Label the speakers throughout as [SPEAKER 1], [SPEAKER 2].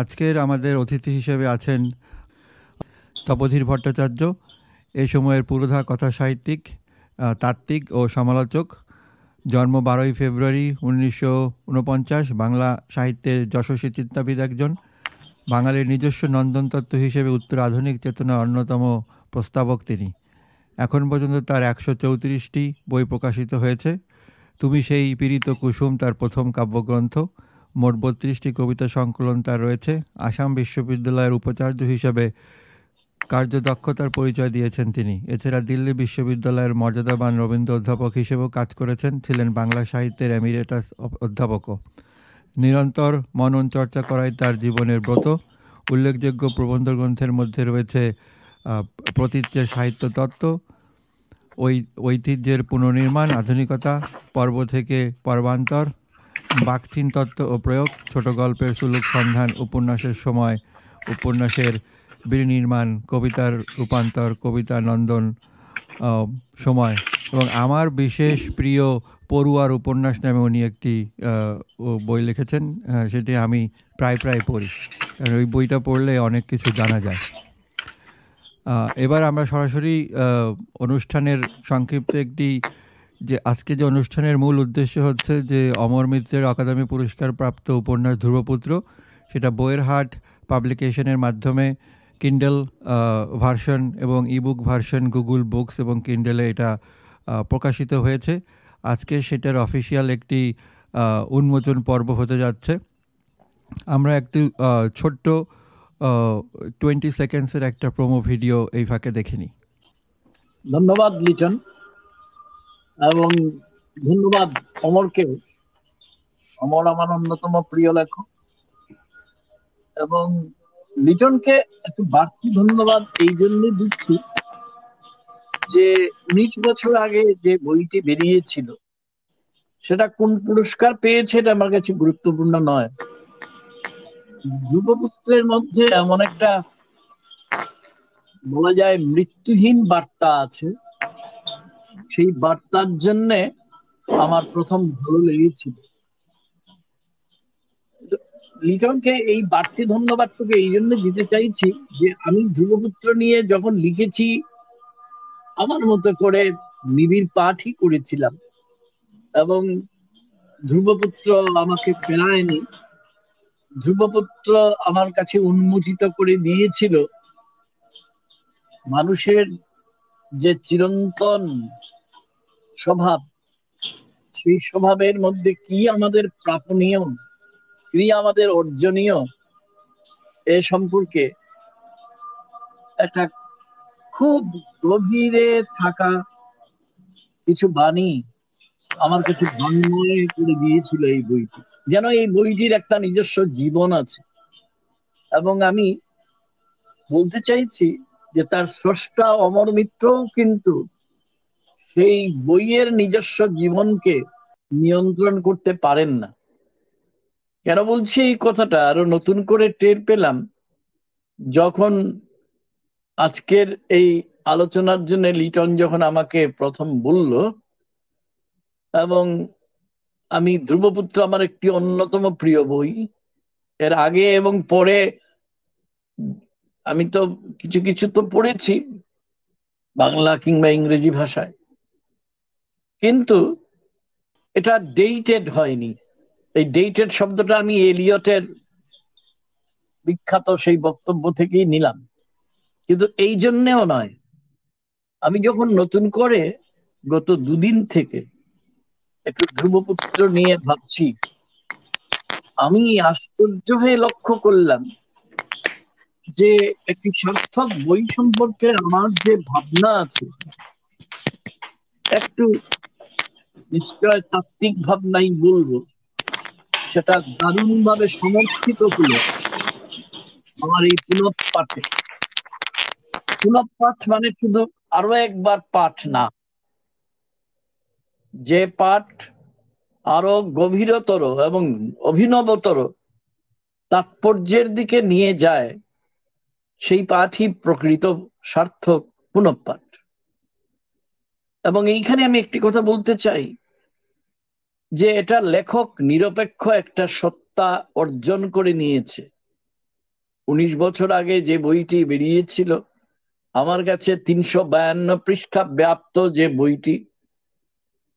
[SPEAKER 1] আজকের আমাদের অতিথি হিসেবে আছেন তপধীর ভট্টাচার্য, এ সময়ের পুরোধা কথা সাহিত্যিক তাত্ত্বিক ও সমালোচক। জন্ম বারোই ফেব্রুয়ারি উনিশশো উনপঞ্চাশ, বাংলা সাহিত্যের যশস্বী চিন্তাবিদ একজন। বাঙালির নিজস্ব নন্দনতত্ত্ব হিসেবে উত্তর আধুনিক চেতনার অন্যতম প্রস্তাবক তিনি। এখন পর্যন্ত তার একশো চৌত্রিশটি বই প্রকাশিত হয়েছে। তুমি সেই পীড়িত কুসুম তার প্রথম কাব্যগ্রন্থ। মোট বত্রিশটি কবিতা সংকলন তার রয়েছে। আসাম বিশ্ববিদ্যালয়ের উপাচার্য হিসেবে কার্যদক্ষতার পরিচয় দিয়েছেন তিনি। এছাড়া দিল্লি বিশ্ববিদ্যালয়ের মর্যাদাবান রবীন্দ্র অধ্যাপক হিসেবেও কাজ করেছেন, ছিলেন বাংলা সাহিত্যের এমিরেটাস অধ্যাপকও। নিরন্তর মনন চর্চা করাই তার জীবনের ব্রত। উল্লেখযোগ্য প্রবন্ধ গ্রন্থের মধ্যে রয়েছে প্রতীচ্যের সাহিত্য তত্ত্ব ঐতিহ্যের পুনর্নির্মাণ, আধুনিকতা, পর্ব থেকে পর্বান্তর বাকচিন তত্ত্ব ও প্রয়োগ, ছোট গল্পের সুলুক সন্ধান, উপন্যাসের সময়, উপন্যাসের বিনির্মাণ, কবিতার রূপান্তর, কবিতা নন্দন সময় এবং আমার বিশেষ প্রিয় পড়ুয়ার উপন্যাস নামে উনি একটি বই লিখেছেন সেটি আমি প্রায় প্রায় পড়ি। কারণ ওই বইটা পড়লে অনেক কিছু জানা যায়। এবার আমরা সরাসরি অনুষ্ঠানের সংক্ষিপ্ত একটি যে আজকে যে অনুষ্ঠানের মূল উদ্দেশ্য হচ্ছে যে অমর মিত্রের অকাদেমি পুরস্কার প্রাপ্ত উপন্যাস ধ্রুবপুত্র, সেটা বইয়ের হাট পাবলিকেশনের মাধ্যমে কিন্ডেল ভার্সন এবং ইবুক ভার্সন গুগল বুকস এবং কিন্ডেলে এটা প্রকাশিত হয়েছে। আজকে সেটার অফিসিয়াল একটি উন্মোচন পর্ব হতে যাচ্ছে। আমরা একটু ছোট্ট টোয়েন্টি সেকেন্ডসের একটা প্রোমো ভিডিও এই ফাঁকে দেখিনি
[SPEAKER 2] ধন্যবাদ লিটন। এবং ধন্যবাদ অমরকে। অমর আমার অন্যতম প্রিয় লেখক। এবং লিটনকে একটু বাড়তি ধন্যবাদ এই জন্য দিচ্ছি যে উনিশ বছর আগে যে বইটি বেরিয়েছিল, সেটা কোন পুরস্কার পেয়েছে এটা আমার কাছে গুরুত্বপূর্ণ নয়। যুবপুত্রের মধ্যে এমন একটা বলা যায় মৃত্যুহীন বার্তা আছে সেই বার্তার জন্য আমার প্রথম ভালো লেগেছিল। লিটনকে এই বাড়তি ধন্যবাদটুকু এই জন্য দিতে চাইছি যে আমি ধ্রুবপুত্র নিয়ে যখন লিখেছি, আমার মতো করে নিবিড় পাঠই করেছিলাম এবং ধ্রুবপুত্র আমাকে ফেরায়নি। ধ্রুবপুত্র আমার কাছে উন্মোচিত করে দিয়েছিল, মানুষের যে চিরন্তন স্বভাব। সেই স্বভাবের মধ্যে কি আমাদের প্রাপনীয়? কি আমাদের অর্জনীয়? এ সম্পর্কে একটা খুব গভীরে থাকা কিছু বাণী আমার কাছে বাংময় করে দিয়েছিল এই বইটি। যেন এই বইটির একটা নিজস্ব জীবন আছে। এবং আমি বলতে চাইছি যে তার স্রষ্টা অমর মিত্রও কিন্তু সেই বইয়ের নিজস্ব জীবনকে নিয়ন্ত্রণ করতে পারেন না। কেন বলছি এই কথাটা? আরও নতুন করে টের পেলাম যখন আজকের এই আলোচনার জন্য লিটন যখন আমাকে প্রথম বলল, এবং আমি ধ্রুবপুত্র আমার একটি অন্যতম প্রিয় বই, এর আগে এবং পরে আমি তো কিছু কিছু তো পড়েছি, বাংলা কিংবা ইংরেজি ভাষায়। কিন্তু এটা ডেটেড হয়নি। এই ডেটেড শব্দটা আমি এলিয়টের বিখ্যাত সেই বক্তব্য থেকেই নিলাম। কিন্তু এই জন্যেও নয়। আমি যখন নতুন করে গত দুদিন থেকে একটু ধ্রুবপুত্র নিয়ে ভাবছি, আমি আশ্চর্য হয়ে লক্ষ্য করলাম যে একটি সার্থক বই সম্পর্কে আমার যে ভাবনা আছে, একটু নিশ্চয় তাত্ত্বিক ভাবনাই বলব। সেটা দারুণ ভাবে সমর্থিত হলো আমার এই পুনঃপাঠে পুনঃপাঠ মানে শুধু আরও একবার পাঠ না। যে পাঠ আরও গভীরতর এবং অভিনবতর তাৎপর্যের দিকে নিয়ে যায়, সেই পাঠই প্রকৃত সার্থক পুনঃপাঠ এবং এইখানে আমি একটি কথা বলতে চাই যে এটা লেখক নিরপেক্ষ একটা সত্তা অর্জন করে নিয়েছে। উনিশ বছর আগে যে বইটি বেরিয়েছিল, আমার কাছে তিনশো বায়ান্ন পৃষ্ঠা ব্যাপ্ত যে বইটি,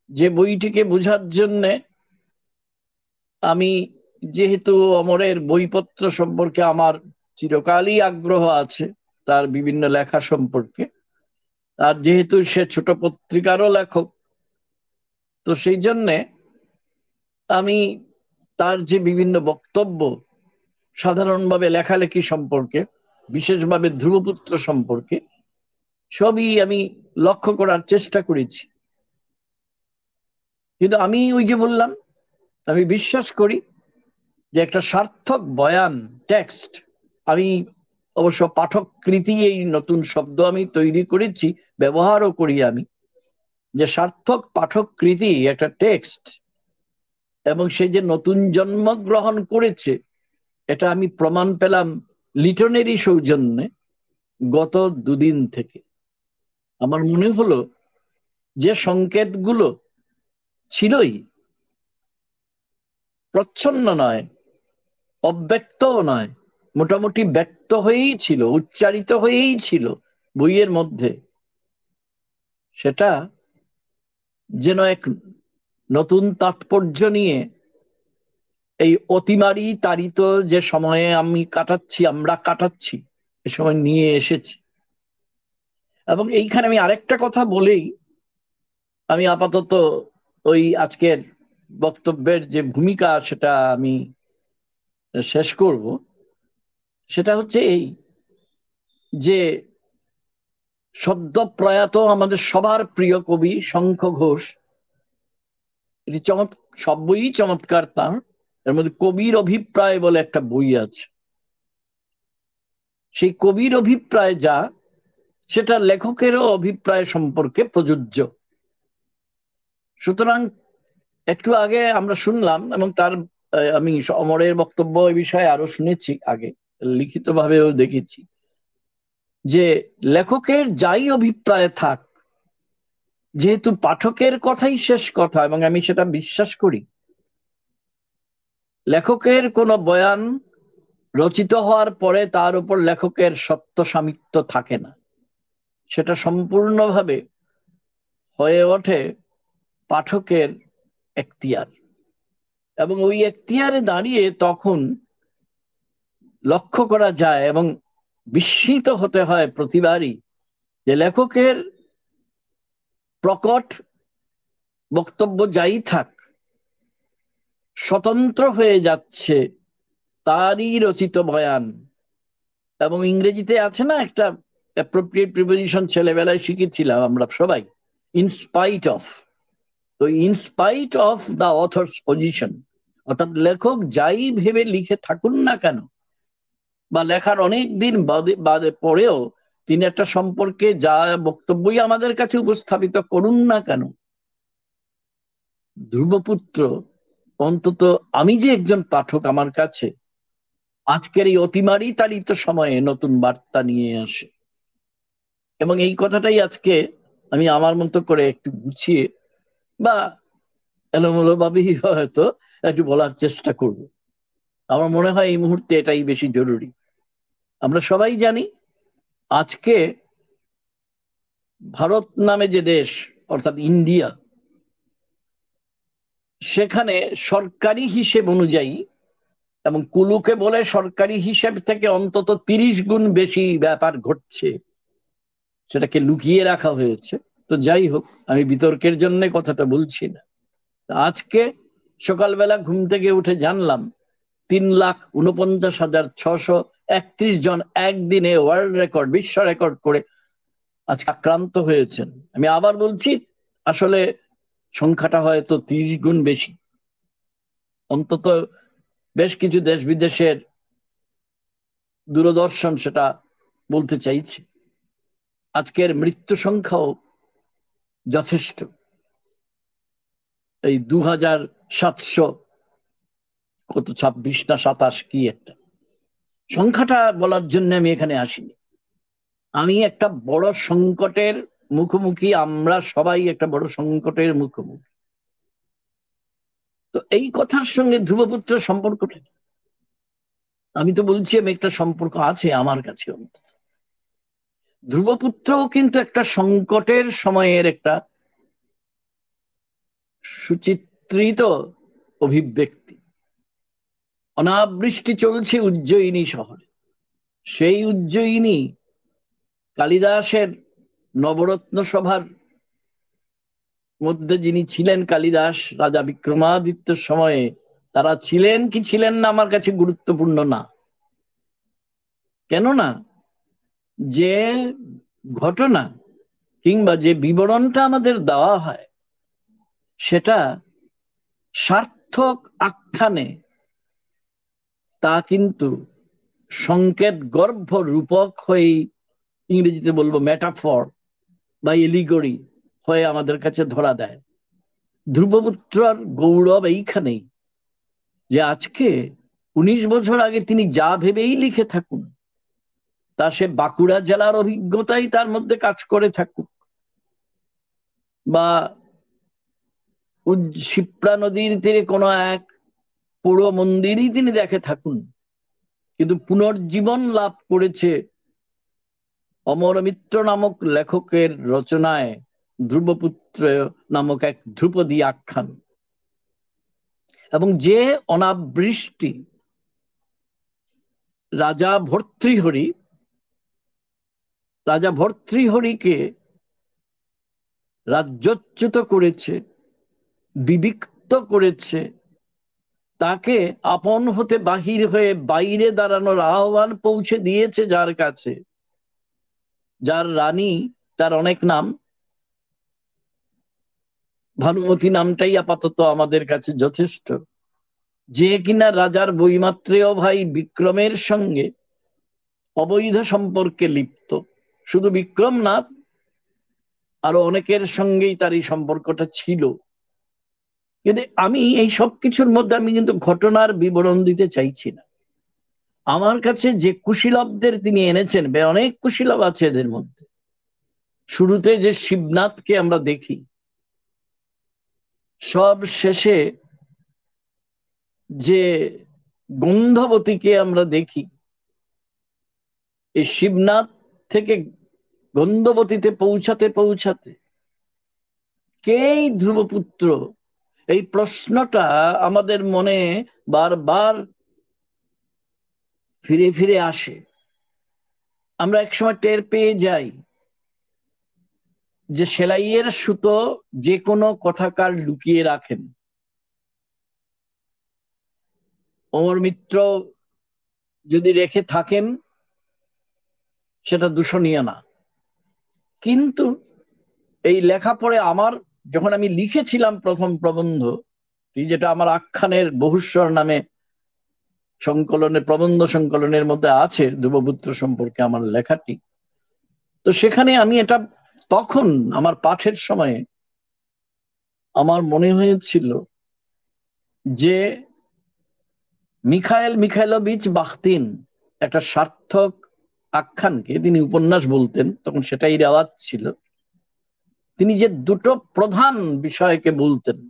[SPEAKER 2] যে বইটিকে বোঝার জন্যে আমি যেহেতু অমরের বইপত্র সম্পর্কে আমার চিরকালই আগ্রহ আছে, তার বিভিন্ন লেখা সম্পর্কে আর যেহেতু সে ছোট পত্রিকারও লেখক, তো সেই জন্যে আমি তার যে বিভিন্ন বক্তব্য সাধারণভাবে লেখালেখি সম্পর্কে, বিশেষভাবে ধ্রুবপুত্র সম্পর্কে, সবই আমি লক্ষ্য করার চেষ্টা করেছি। কিন্তু আমি ওই যে বললাম, আমি বিশ্বাস করি যে একটা সার্থক বয়ান, টেক্সট আমি অবশ্য পাঠককৃতি এই নতুন শব্দ আমি তৈরি করেছি, ব্যবহারও করি আমি, যে সার্থক পাঠককৃতি একটা টেক্সট এবং সে যে নতুন জন্মগ্রহণ করেছে, এটা আমি প্রমাণ পেলাম লিটনেরই সৌজন্যে গত দুদিন থেকে। আমার মনে হলো যে সংকেতগুলো ছিলই, প্রচ্ছন্ন নয়, অব্যক্তও নয় মোটামুটি ব্যক্ত হয়েই ছিল, উচ্চারিত হয়েই ছিল বইয়ের মধ্যে। সেটা যেন এক নতুন তাৎপর্য নিয়ে এই অতিমারি তারিত যে সময়ে আমি কাটাচ্ছি, আমরা কাটাচ্ছি, এ সময় নিয়ে এসেছি। এবং এইখানে আমি আরেকটা কথা বলেই আমি আপাতত ওই আজকের বক্তব্যের যে ভূমিকা, সেটা আমি শেষ করব। সেটা হচ্ছে এই যে সদ্য প্রয়াত আমাদের সবার প্রিয় কবি শঙ্খ ঘোষ। এটি চমৎ সব বই চমৎকার তার। এর মধ্যে কবির অভিপ্রায় বলে একটা বই আছে। সেই কবির অভিপ্রায় যা, সেটা লেখকেরও অভিপ্রায় সম্পর্কে প্রযোজ্য। সুতরাং একটু আগে আমরা শুনলাম এবং তার আমি অমরের বক্তব্য এই বিষয়ে আরও শুনেছি আগে। লিখিত ভাবেও দেখেছি যে লেখকের যাই অভিপ্রায় থাক, যেহেতু পাঠকের কথাই শেষ কথা এবং আমি সেটা বিশ্বাস করি, লেখকের কোনো বয়ান রচিত হওয়ার পরে তার উপর লেখকের সত্য সামিত্য থাকে না। সেটা সম্পূর্ণভাবে হয়ে ওঠে পাঠকের এখতিয়ার। এবং ওই এখতিয়ারে দাঁড়িয়ে তখন লক্ষ্য করা যায় এবং বিস্মিত হতে হয় প্রতিবারই যে লেখকের প্রকট বক্তব্য যাই থাক, স্বতন্ত্র হয়ে যাচ্ছে তারই রচিত বয়ান। এবং ইংরেজিতে আছে না একটা অ্যাপ্রোপ্রিয়েট প্রিপোজিশন ছেলেবেলায় শিখেছিলাম আমরা সবাই ইনস্পাইট অফ তো in spite of the authors position অর্থাৎ লেখক যাই ভেবে লিখে থাকুন না কেন বা লেখার অনেক দিন বাদে পরেও তিনি একটা সম্পর্কে যা বক্তব্যই আমাদের কাছে উপস্থাপিত করুন না কেন। ধ্রুবপুত্র, অন্তত আমি যে একজন পাঠক আমার কাছে, আজকের এই অতিমারি তাড়িত সময়ে নতুন বার্তা নিয়ে আসে। এবং এই কথাটাই আজকে আমি আমার মতো করে একটু গুছিয়ে বা এলোমেলো ভাবেই হয়তো একটু বলার চেষ্টা করব। আমার মনে হয় এই মুহূর্তে এটাই বেশি জরুরি। আমরা সবাই জানি আজকে ভারত নামে যে দেশ, অর্থাৎ ইন্ডিয়া, সেখানে সরকারি হিসেব অনুযায়ী এবং কুলুকে বলে সরকারি হিসেব থেকে অন্তত তিরিশ গুণ বেশি ব্যাপার ঘটছে, সেটাকে লুকিয়ে রাখা হয়েছে। তো যাই হোক, আমি বিতর্কের জন্য কথাটা বলছি না। আজকে সকালবেলা ঘুম থেকে উঠে জানলাম, তিন লাখ উনপঞ্চাশ হাজার ছশো একত্রিশ জন একদিনে ওয়ার্ল্ড রেকর্ড বিশ্ব রেকর্ড করে আজকে আক্রান্ত হয়েছেন। আমি আবার বলছি, আসলে সংখ্যাটা হয়তো তিরিশ গুণ বেশি। অন্তত বেশ কিছু দেশ বিদেশের দূরদর্শন সেটা বলতে চাইছে। আজকের মৃত্যু সংখ্যাও যথেষ্ট। এই দু হাজার সাতশো, কত ছাব্বিশ না সাতাশ, কি একটা। সংখ্যাটা বলার জন্য আমি এখানে আসিনি। আমি একটা বড় সংকটের মুখোমুখি, আমরা সবাই একটা বড় সংকটের মুখোমুখি। তো এই কথার সঙ্গে ধ্রুবপুত্র সম্পর্কটা আমি তো বলছি, আমি একটা সম্পর্ক আছে আমার কাছে অন্তত। ধ্রুবপুত্রও কিন্তু একটা সংকটের সময়ের একটা সুচিত্রিত অভিব্যক্তি। অনাবৃষ্টি চলছে উজ্জয়িনী শহরে। সেই উজ্জয়িনী কালিদাসের নবরত্ন সভার মধ্যে যিনি ছিলেন কালিদাস, রাজা বিক্রমাদিত্যর সময়ে, তারা ছিলেন কি ছিলেন না আমার কাছে গুরুত্বপূর্ণ না। কেননা যে ঘটনা কিংবা যে বিবরণটা আমাদের দেওয়া হয়, সেটা সার্থক আখ্যানে তা কিন্তু সংকেত গর্ভ রূপক হয়ে ইংরেজিতে বলব মেটাফর বা এলিগরি হয়ে আমাদের কাছে ধরা দেয়। ধ্রুবপুত্রর গৌরব এইখানেই যে আজকে উনিশ বছর আগে তিনি যা ভেবেই লিখে থাকুন, তা সে বাঁকুড়া জেলার অভিজ্ঞতাই তার মধ্যে কাজ করে থাকুক বা শিপ্রা নদীর তীরে কোনো এক পুরো মন্দিরই তিনি দেখে থাকুন। কিন্তু পুনর্জীবন লাভ করেছে অমর মিত্র নামক লেখকের রচনায় ধ্রুবপুত্র নামক এক ধ্রুপদী আখ্যান। এবং যে অনাবৃষ্টি রাজা ভর্তৃহরি, রাজা ভর্তৃহরিকে রাজ্যচ্যুত করেছে, বিবিক্ত করেছে তাকে আপন হতে বাহির হয়ে বাইরে দাঁড়ানোর আহ্বান পৌঁছে দিয়েছে যার কাছে। যার রানী, তার অনেক নাম। ভানুমতি নামটাই আপাতত আমাদের কাছে যথেষ্ট। যে কিনা রাজার বইমাত্রেয় ভাই বিক্রমের সঙ্গে অবৈধ সম্পর্কে লিপ্ত। শুধু বিক্রম না, আরও অনেকের সঙ্গেই তার এই সম্পর্কটা ছিল। কিন্তু আমি এই সব কিছুর মধ্যে আমি কিন্তু ঘটনার বিবরণ দিতে চাইছি না। আমার কাছে যে কুশীলবদের তিনি এনেছেন অনেক কুশীলব আছে এদের মধ্যে। শুরুতে যে শিবনাথকে আমরা দেখি, সব শেষে যে গন্ধবতীকে আমরা দেখি, এই শিবনাথ থেকে গন্ধবতীতে পৌঁছাতে পৌঁছাতে কেই ধ্রুবপুত্র এই প্রশ্নটা আমাদের মনে বারবার ফিরে ফিরে আসে। আমরা একসময় টের পেয়ে যাই যে সেলাইয়ের সুতো যে কোনো কথাকার লুকিয়ে রাখেন। অমর মিত্র যদি রেখে থাকেন, সেটা দূষণীয় না। কিন্তু এই লেখা পড়ে আমার যখন আমি লিখেছিলাম প্রথম প্রবন্ধ যেটা আমার আখ্যানের বহুস্বর নামে সংকলনের, প্রবন্ধ সংকলনের মধ্যে আছে, ধ্রুবপুত্র সম্পর্কে আমার লেখাটি, তো সেখানে আমি এটা তখন, আমার পাঠের সময়ে, আমার মনে হয়েছিল যে মিখাইল মিখাইলোভিচ বাখতিন, একটা সার্থক আখ্যানকে, তিনি উপন্যাস বলতেন, তখন সেটাই রেওয়াজ ছিল। তিনি যে দুটো প্রধান বিষয়কে বলতেন,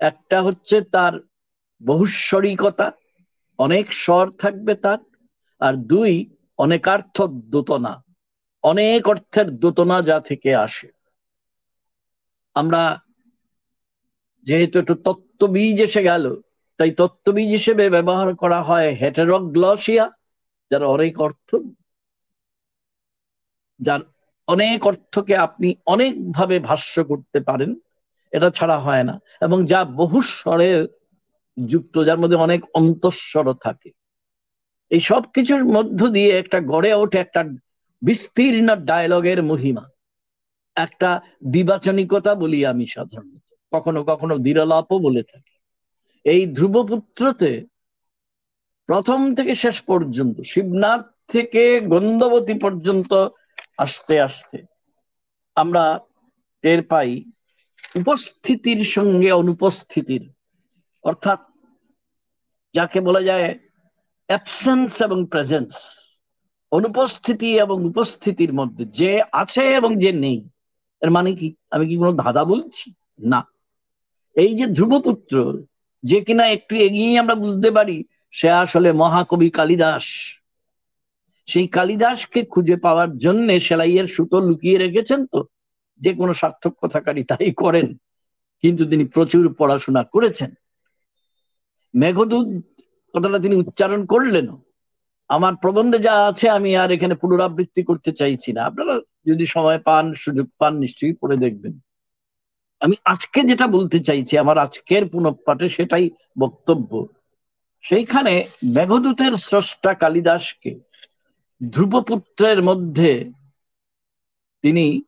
[SPEAKER 2] একটা হচ্ছে তার বহুস্বরিকতা, অনেক স্বর থাকবে তার, আর দুই অনেকার্থ দোতনা, অনেক অর্থের দোতনা যা থেকে আসে। আমরা যেহেতু একটু তত্ত্ববীজ এসে গেল, তাই তত্ত্ববীজ হিসেবে ব্যবহার করা হয় হেটেরোগ্লসিয়া, যার অনেক অর্থ, যার অনেক অর্থকে আপনি অনেকভাবে ভাষ্য করতে পারেন, এটা ছাড়া হয় না। এবং যা বহু স্বরের যুক্ত, যার মধ্যে অনেক অন্তঃস্বর থাকে। এই সব কিছুর মধ্য দিয়ে একটা গড়ে ওঠে একটা বিস্তীর্ণ ডায়লগের মহিমা। একটা দিবাচনিকতা বলি আমি সাধারণত। কখনো কখনো দিরলাপও বলে থাকি। এই ধ্রুবপুত্রতে প্রথম থেকে শেষ পর্যন্ত, শিবনাথ থেকে গন্ধবতী পর্যন্ত আস্তে আস্তে আমরা টের পাই উপস্থিতির সঙ্গে অনুপস্থিতির। অর্থাৎ যাকে বলা যায় অ্যাবসেন্স এবং প্রেজেন্স অনুপস্থিতি এবং উপস্থিতির মধ্যে যে আছে এবং যে নেই। এর মানে কি? আমি কি কোনো ধাঁধা বলছি? না। এই যে ধ্রুবপুত্র, যে কিনা একটু এগিয়ে আমরা বুঝতে পারি, সে আসলে মহাকবি কালিদাস। সেই কালিদাসকে খুঁজে পাওয়ার জন্য সেলাইয়ের সুতো লুকিয়ে রেখেছেন তো। যে কোনো সার্থক কথাকারী তাই করেন। কিন্তু তিনি প্রচুর পড়াশোনা করেছেন। মেঘদূত কথাটা তিনি উচ্চারণ করলেন আমার প্রবন্ধে যা আছে আমি আর এখানে পুনরাবৃত্তি করতে চাইছি না। আপনারা যদি সময় পান, সুযোগ পান, নিশ্চয়ই পড়ে দেখবেন। আমি আজকে যেটা বলতে চাইছি, আমার আজকের পুনঃপাঠে সেটাই বক্তব্য। সেইখানে মেঘদূতের স্রষ্টা কালিদাসকে ধ্রুবপুত্রের মধ্যে তিনি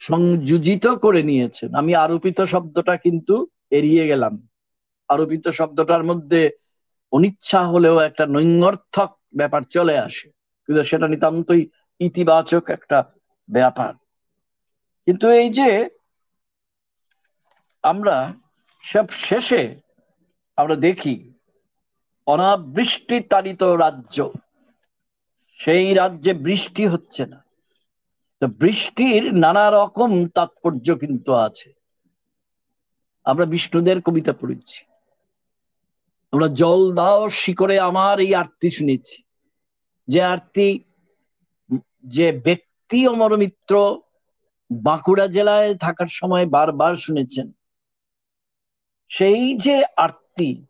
[SPEAKER 2] সংযোজিত করে নিয়েছেন। আমি আরোপিত শব্দটা কিন্তু এড়িয়ে গেলাম। আরোপিত শব্দটার মধ্যে অনিচ্ছা হলেও একটা নৈঙ্গর্থক ব্যাপার চলে আসে। কিন্তু সেটা নিতান্তই ইতিবাচক একটা ব্যাপার। কিন্তু এই যে আমরা সব শেষে আমরা দেখি অনাবৃষ্টি তাড়িত রাজ্য। সেই রাজ্যে বৃষ্টি হচ্ছে না। তো বৃষ্টির নানা রকম তাৎপর্য কিন্তু আছে। আমরা বিষ্ণুদের কবিতা পড়েছি। আমরা জল দাও শিকরে আমার এই আরতি শুনেছি। যে আরতি, যে ব্যক্তি অমর মিত্র বাঁকুড়া জেলায় থাকার সময় বারবার শুনেছেন, সেই যে আরতি,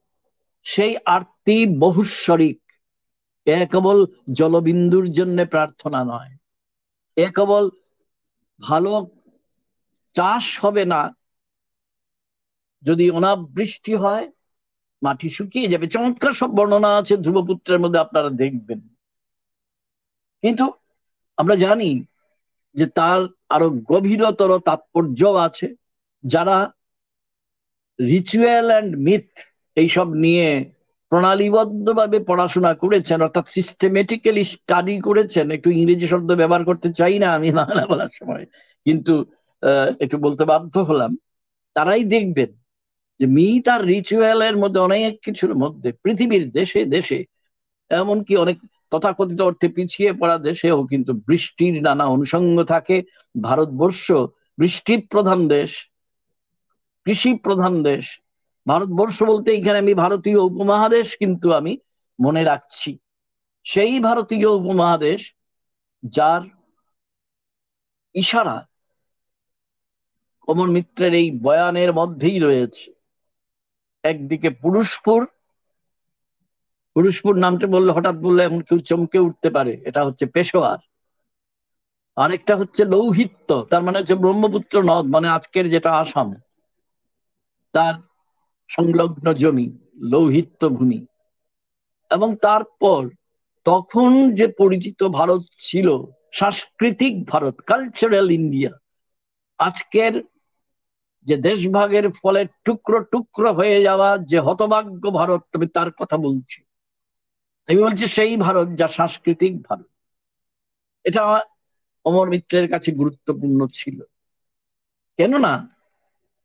[SPEAKER 2] সেই আরতি বহুস্বরিক এ কেবল জলবিন্দুর জন্য প্রার্থনা নয়। এ কেবল ভালো চাষ হবে না। যদি অনাবৃষ্টি হয়, মাটি শুকিয়ে যাবে। চমৎকার সব বর্ণনা আছে ধ্রুবপুত্রের মধ্যে, আপনারা দেখবেন। কিন্তু আমরা জানি যে তার আরও গভীরতর তাৎপর্য আছে, যারা রিচুয়াল অ্যান্ড মিথ এইসব নিয়ে প্রণালীবদ্ধভাবে পড়াশোনা করেছেন, অর্থাৎ সিস্টেমেটিক্যালি স্টাডি করেছেন। একটু ইংরেজি শব্দ ব্যবহার করতে চাই না আমি বাংলা বলার সময়, কিন্তু একটু বলতে বাধ্য হলাম। তারাই দেখবেন যে মিথ আর রিচুয়ালের মধ্যে অনেক কিছুর মধ্যে, পৃথিবীর দেশে দেশে এমনকি অনেক তথাকথিত অর্থে পিছিয়ে পড়া দেশেও কিন্তু বৃষ্টির নানা অনুষঙ্গ থাকে। ভারতবর্ষ বৃষ্টি প্রধান দেশ কৃষি প্রধান দেশ ভারতবর্ষ বলতে এখানে আমি ভারতীয় উপমহাদেশ কিন্তু আমি মনে রাখছি। সেই ভারতীয় উপমহাদেশ যার ইশারা কমল মিত্রের এই বয়ানের মধ্যেই রয়েছে। একদিকে পুরুষপুর পুরুষপুর নামটা বললে হঠাৎ বললে এখন কেউ চমকে উঠতে পারে, এটা হচ্ছে পেশোয়ার। আরেকটা হচ্ছে লৌহিত্য, তার মানে হচ্ছে ব্রহ্মপুত্র নদ মানে আজকের যেটা আসাম, তার সংলগ্ন জমি লৌহিত্য ভূমি। এবং তারপর তখন যে পরিচিত ভারত ছিল, সাংস্কৃতিক ভারত কালচারাল ইন্ডিয়া আজকের যে দেশভাগের ফলে টুকরো টুকরো হয়ে যাওয়া যে হতভাগ্য ভারত তবে তার কথা বলছি। আমি বলছি সেই ভারত যা সাংস্কৃতিক ভারত। এটা অমর মিত্রের কাছে গুরুত্বপূর্ণ ছিল। কেননা,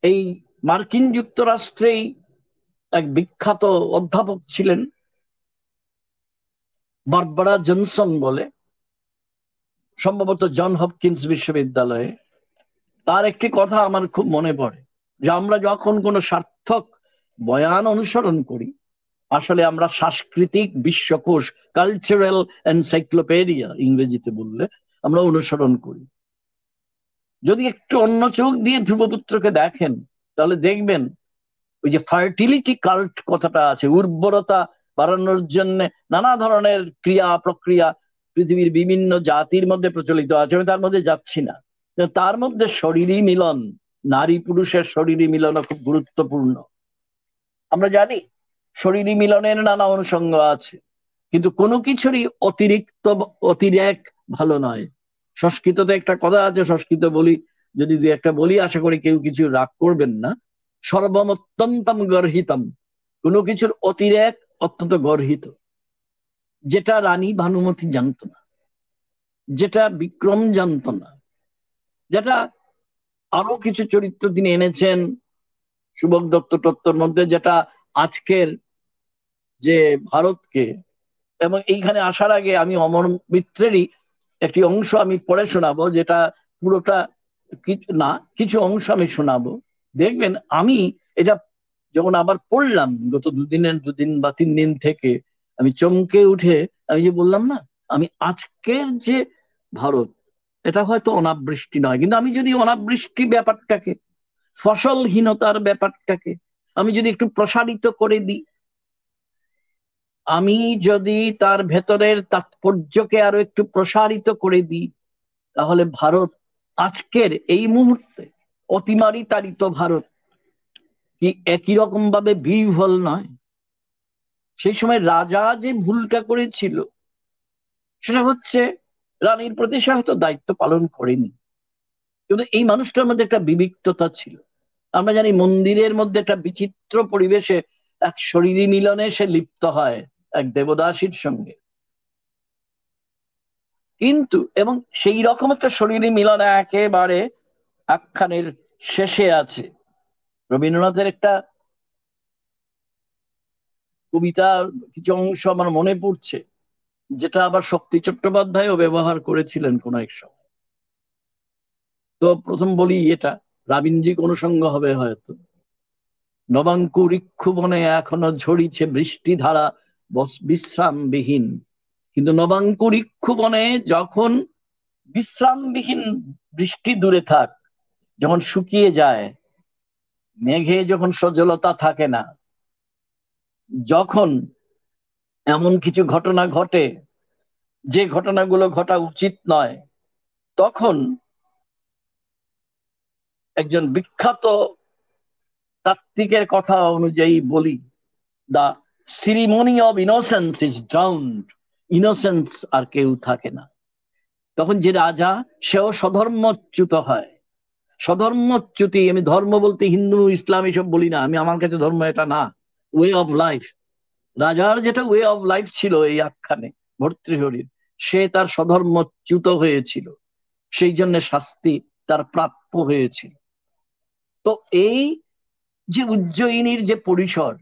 [SPEAKER 2] এই মার্কিন যুক্তরাষ্ট্রেই এক বিখ্যাত অধ্যাপক ছিলেন, বারবারা জনসন বলে, সম্ভবত জন হপকিন্স বিশ্ববিদ্যালয়ে। তার একটি কথা আমার খুব মনে পড়ে, যে আমরা যখন কোনো সার্থক বয়ান অনুসরণ করি, আসলে আমরা সাংস্কৃতিক বিশ্বকোষ কালচারাল এনসাইক্লোপেডিয়া ইংরেজিতে বললে, আমরা অনুসরণ করি। যদি একটু অন্য চোখ দিয়ে ধ্রুবপুত্রকে দেখেন তাহলে দেখবেন, ওই যে ফার্টিলিটি কাল্ট কথাটা আছে, উর্বরতা বাড়ানোর জন্য নানা ধরনের ক্রিয়া, প্রক্রিয়া পৃথিবীর বিভিন্ন জাতির মধ্যে প্রচলিত আছে, আমি তার মধ্যে যাচ্ছি না। তার মধ্যে শরীরী মিলন, নারী পুরুষের শরীরী মিলনও খুব গুরুত্বপূর্ণ। আমরা জানি শরীরী মিলনের নানা অনুষঙ্গ আছে, কিন্তু কোনো কিছুরই অতিরিক্ত, অতিরেক ভালো নয়। সংস্কৃততে একটা কথা আছে, সংস্কৃত বলি যদি দুই একটা বলি, আশা করি কেউ কিছু রাগ করবেন না। সর্বম অত্যন্তম গর্হিতম। কোনো কিছুর অতিরেক অত্যন্ত গর্হিত। যেটা রানী ভানুমতি জানত না। যেটা বিক্রম জানত না। যেটা আরও কিছু চরিত্র তিনি এনেছেন, সুবক দত্ত তত্ত্বর মধ্যে যেটা আজকের যে ভারতকে, এবং এইখানে আসার আগে আমি অমর মিত্রেরই একটি অংশ আমি পড়ে শোনাবো, যেটা পুরোটা না, কিছু অংশ আমি শোনাবো। দেখবেন, আমি এটা যখন আবার পড়লাম, গত দুদিনের, দুদিন বা তিন দিন থেকে, আমি চমকে উঠে, আমি যে বললাম না, আমি আজকের যে ভারত, এটা হয়তো অনাবৃষ্টি নয়, কিন্তু আমি যদি অনাবৃষ্টি ব্যাপারটাকে, ফসলহীনতার ব্যাপারটাকে, আমি যদি একটু প্রসারিত করে দিই, আমি যদি তার ভেতরের তাৎপর্যকে আরও একটু প্রসারিত করে দিই, তাহলে ভারত আজকের এই মুহূর্তে অতিমারি তারিত ভারত কি একই রকম ভাবে বিহল নয়? সেই সময় রাজা যে ভুলটা করেছিল, সেটা হচ্ছে রানীর প্রতি সে হয়তো দায়িত্ব পালন করেনি। কিন্তু এই মানুষটার মধ্যে একটা বিবিক্ততা ছিল। আমরা জানি মন্দিরের মধ্যে একটা বিচিত্র পরিবেশে এক শরীরী মিলনে সে লিপ্ত হয় এক দেবদাসীর সঙ্গে। কিন্তু, এবং সেই রকম একটা শরীরী মিলন একেবারে আখ্যানের শেষে আছে। রবীন্দ্রনাথের একটা কবিতার কিছু অংশ আমার মনে পড়ছে, যেটা আবার শক্তি চট্টোপাধ্যায়ও ব্যবহার করেছিলেন কোন এক সময়। তো প্রথম বলি এটা, রাবীন্দ্রিক অনুষঙ্গ হবে হয়তো। নবাঙ্কু ঋক্ষু বনে এখনও ঝরিছে বৃষ্টি ধারা বিশ্রামবিহীন। কিন্তু নবাঙ্কু ঋক্ষু যখন বিশ্রামবিহীন বৃষ্টি দূরে থাক, যখন শুকিয়ে যায়, মেঘে যখন সজলতা থাকে না, যখন এমন কিছু ঘটনা ঘটে, যে ঘটনাগুলো ঘটা উচিত নয়, তখন একজন বিখ্যাত তাত্ত্বিকের কথা অনুযায়ী বলি the ceremony of innocence is drowned innocence আর কেউ থাকে না। তখন যে রাজা, সেও সধর্মচ্যুত হয়। সধর্মচ্যুতি আমি ধর্ম বলতে হিন্দু, ইসলাম এসব বলি না, আমি আমার কাছে ধর্ম এটা না। ওয়ে অফ লাইফ রাজার যেটা ওয়ে অফ লাইফ ছিল এই আখ্যানে, ভর্তৃহরির, সে তার সধর্মচ্যুত হয়েছিল। সেই জন্য শাস্তি তার প্রাপ্য হয়েছিল। তো এই যে উজ্জয়িনীর যে পরিসর,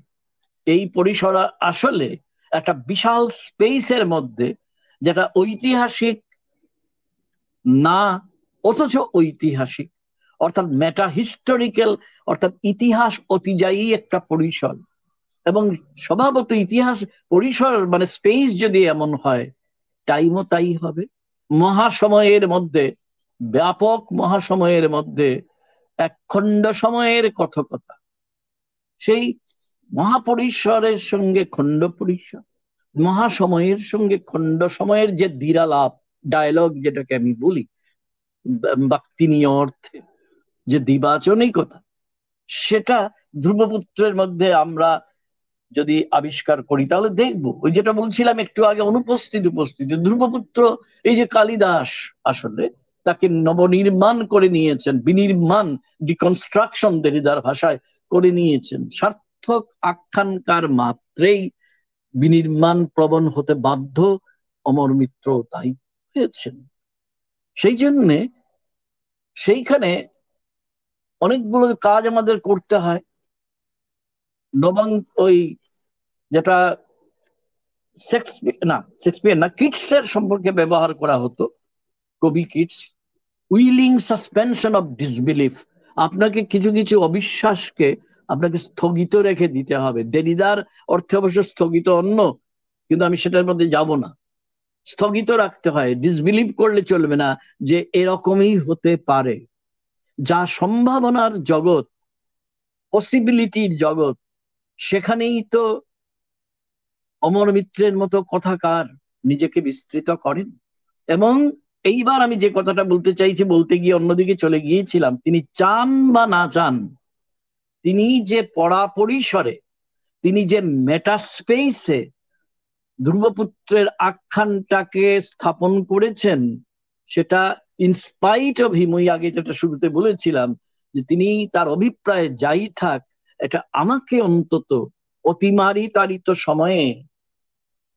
[SPEAKER 2] এই পরিসর আসলে একটা বিশাল স্পেসের মধ্যে যেটা ঐতিহাসিক না, অথচ ঐতিহাসিক, অর্থাৎ মেটা হিস্টোরিক্যাল অর্থাৎ ইতিহাস অতিযায়ী একটা পরিসর। এবং স্বভাবত ইতিহাস পরিসর মানে স্পেস যদি এমন হয় টাইমও তাই হবে। মহাসময়ের মধ্যে, ব্যাপক মহাসময়ের মধ্যে এক খণ্ড সময়ের কথকতা। সেই মহাপরিসরের সঙ্গে খণ্ড পরিসর, মহাসময়ের সঙ্গে খণ্ড সময়ের যে দিরালাপ ডায়লগ যেটাকে আমি বলি বাক্তিনীয় অর্থে, যে দ্বিবাচনিকতা, সেটা ধ্রুবপুত্রের মধ্যে আমরা যদি আবিষ্কার করি, তাহলে দেখব। ওই যেটা বলছিলাম একটু আগে, অনুপস্থিত উপস্থিত ধ্রুবপুত্র, এই যে কালিদাস আসলে, তাকে নবনির্মাণ করে নিয়েছেন, বিনির্মাণ ডিকনস্ট্রাকশন দেরিদার ভাষায় করে নিয়েছেন সার্থক আখ্যানকার মাত্রেই বিনির্মাণ প্রবণ হতে বাধ্য অমর মিত্র তাই হয়েছেন। সেই জন্যে সেইখানে অনেকগুলো কাজ আমাদের করতে হয়। নবাং ওই যেটা শেক্সপিয়ার, না শেক্সপিয়ার না কিটস এর সম্পর্কে ব্যবহার করা হতো, কবি Keats. Willing suspension of disbelief. আপনাকে কিছু কিছু অবিশ্বাসকে আপনাকে স্থগিত রেখে দিতে হবে। দেরিদার অর্থে অবশ্য স্থগিত অন্য, কিন্তু আমি সেটার মধ্যে যাব না। স্থগিত রাখতে হয় ডিসবিলিভ করলে চলবে না যে এরকমই হতে পারে। যা সম্ভাবনার জগৎ পসিবিলিটির জগৎ, সেখানেই তো অমর মিত্রের মতো কথাকার নিজেকে বিস্তৃত করেন। এবং এইবার আমি যে কথাটা বলতে চাইছি, বলতে গিয়ে অন্যদিকে চলে গিয়েছিলাম। তিনি চান বা না চান তিনি যে পড়া পরিসরে, তিনি যে মেটাস্পেসে ধ্রুবপুত্রের আখ্যানটাকে স্থাপন করেছেন, সেটা ইনস্পাইট অফ হিম ওই আগে যেটা শুরুতে বলেছিলাম, যে তিনি তার অভিপ্রায় যাই থাক, এটা আমাকে অন্তত অতিমারি তারিত সময়ে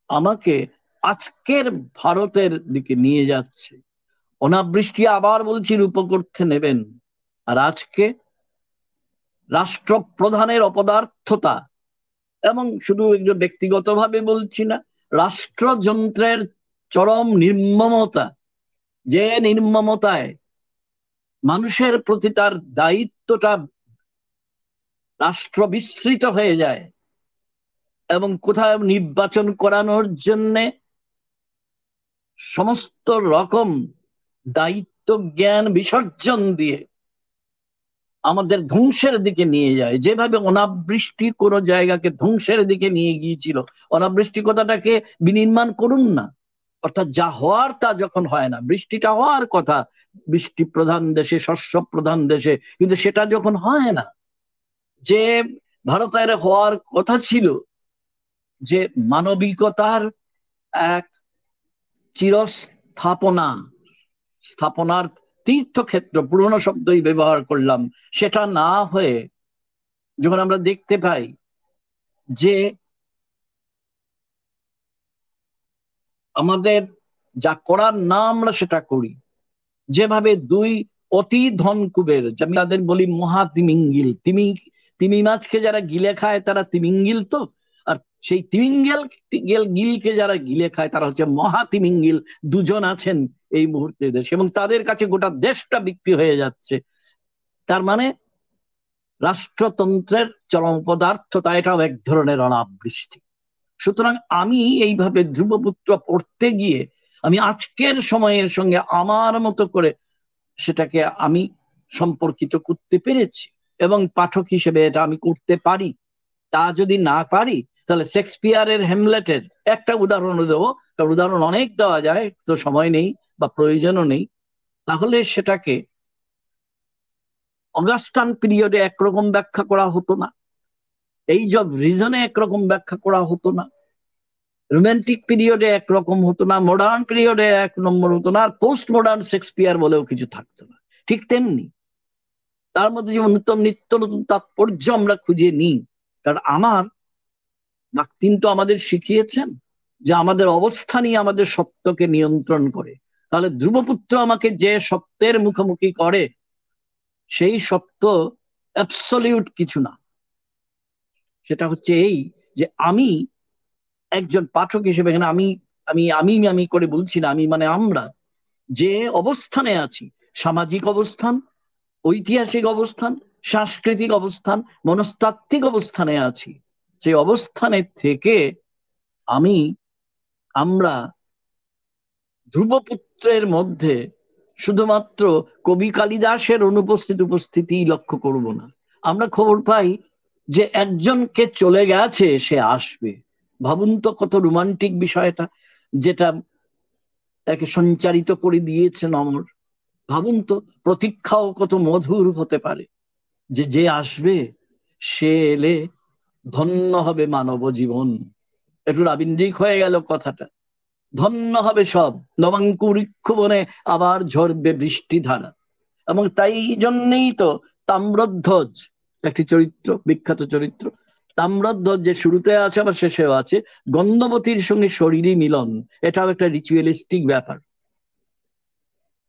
[SPEAKER 2] আমাকে আজকের ভারতের দিকে নিয়ে যাচ্ছে। অনাবৃষ্টি আবার বলছি রূপ করতে নেবেন, আর আজকে রাষ্ট্রপ্রধানের অপদার্থতা। এবং শুধু একজন ব্যক্তিগতভাবে বলছি না, রাষ্ট্রযন্ত্রের চরম নির্মমতা। যে নির্মমতায় মানুষের প্রতি তার দায়িত্বটা রাষ্ট্র বিস্মৃত হয়ে যায় এবং কোথায় নির্বাচন করানোর জন্যে সমস্ত রকম দায়িত্ব, জ্ঞান, বিসর্জন দিয়ে আমাদের ধ্বংসের দিকে নিয়ে যায়। যেভাবে অনাবৃষ্টি কোন জায়গাকে ধ্বংসের দিকে নিয়ে গিয়েছিল অনাবৃষ্টি কথাটাকে বিনির্মাণ করুন না। অর্থাৎ যা হওয়ার তা যখন হয় না, বৃষ্টিটা হওয়ার কথা, বৃষ্টি প্রধান দেশে, শস্য প্রধান দেশে, কিন্তু সেটা যখন হয় না, যে ভারতের হওয়ার কথা ছিল, যে মানবিকতার এক চিরস্থাপনা, স্থাপনার তীর্থক্ষেত্র, পুরনো শব্দই ব্যবহার করলাম। সেটা না হয়ে যখন আমরা দেখতে পাই যে আমাদের যা করার না আমরা সেটা করি। যেভাবে দুই অতি ধন কুবের আমি তাদের বলি মহা তিমিঙ্গিল। তিমি তিমি মাছকে যারা গিলে খায় তারা তিমিঙ্গিল তো? সেই তিমিঙ্গেল গিলকে যারা গিলে খায়, তারা হচ্ছে মহা তিমিঙ্গিল। দুজন আছেন এই মুহূর্তে দেশে এবং তাদের কাছে গোটা দেশটা বিক্রি হয়ে যাচ্ছে। তার মানে রাষ্ট্রতন্ত্রের চরম পদার্থতা এটাও এক ধরনের অনাবৃষ্টি। সুতরাং আমি এইভাবে ধ্রুবপুত্র পড়তে গিয়ে, আমি আজকের সময়ের সঙ্গে আমার মতো করে সেটাকে আমি সম্পর্কিত করতে পেরেছি এবং পাঠক হিসেবে এটা আমি করতে পারি। তা যদি না পারি তাহলে শেক্সপিয়ারের হেমলেটের একটা উদাহরণ দেবো, কারণ উদাহরণ অনেক দেওয়া যায়, তো সময় নেই বা প্রয়োজনও নেই। তাহলে সেটাকে অগাস্টান পিরিয়ডে একরকম ব্যাখ্যা করা হতো না, এই জব রিজনে একরকম ব্যাখ্যা করা হতো না রোমান্টিক পিরিয়ডে একরকম হতো না, মডার্ন পিরিয়ডে এক নম্বর হতো না, আর পোস্ট মডার্ন শেক্সপিয়ার বলেও কিছু থাকতো না, ঠিক তেমনি। তার মধ্যে যেমন নতুন নিত্য নতুন তাৎপর্য আমরা খুঁজে নিই, কারণ আমার মাকতিন তো আমাদের শিখিয়েছেন যে আমাদের অবস্থানই আমাদের সত্যকে নিয়ন্ত্রণ করে। তাহলে ধ্রুবপুত্র আমাকে যে সত্যের মুখোমুখি করে, সেই সত্য অ্যাবসলিউট কিছু না। সেটা হচ্ছে এই যে আমি একজন পাঠক হিসেবে, এখানে আমি আমি আমি আমি করে বলছি না, আমি মানে আমরা যে অবস্থানে আছি, সামাজিক অবস্থান, ঐতিহাসিক অবস্থান, সাংস্কৃতিক অবস্থান, মনস্তাত্ত্বিক অবস্থানে আছি সেই অবস্থানের থেকে আমি, আমরা ধ্রুবপুত্রের মধ্যে শুধুমাত্র কবি কালিদাসের অনুপস্থিত উপস্থিতি লক্ষ্য করব না। আমরা খবর পাই যে একজনকে চলে গেছে, সে আসবে। ভাবুন তো কত রোমান্টিক বিষয়টা, যেটা তাকে সঞ্চারিত করে দিয়েছেন অমর ভাবুন তো, প্রতীক্ষাও কত মধুর হতে পারে যে যে আসবে, সে এলে ধন্য হবে মানব জীবন। একটু রাবীন্দ্রিক হয়ে গেল কথাটা। ধন্য হবে সব। নবাঙ্কুরিক্ষ বনে আবার ঝরবে বৃষ্টি ধারা। এবং তাই জন্যই তো তাম্রধ্বজ, একটি চরিত্র, বিখ্যাত চরিত্র। তাম্রধ্বজ যে শুরুতে আছে, আবার শেষেও আছে। গন্ধবতীর সঙ্গে শরীরই মিলন, এটাও একটা রিচুয়ালিস্টিক ব্যাপার।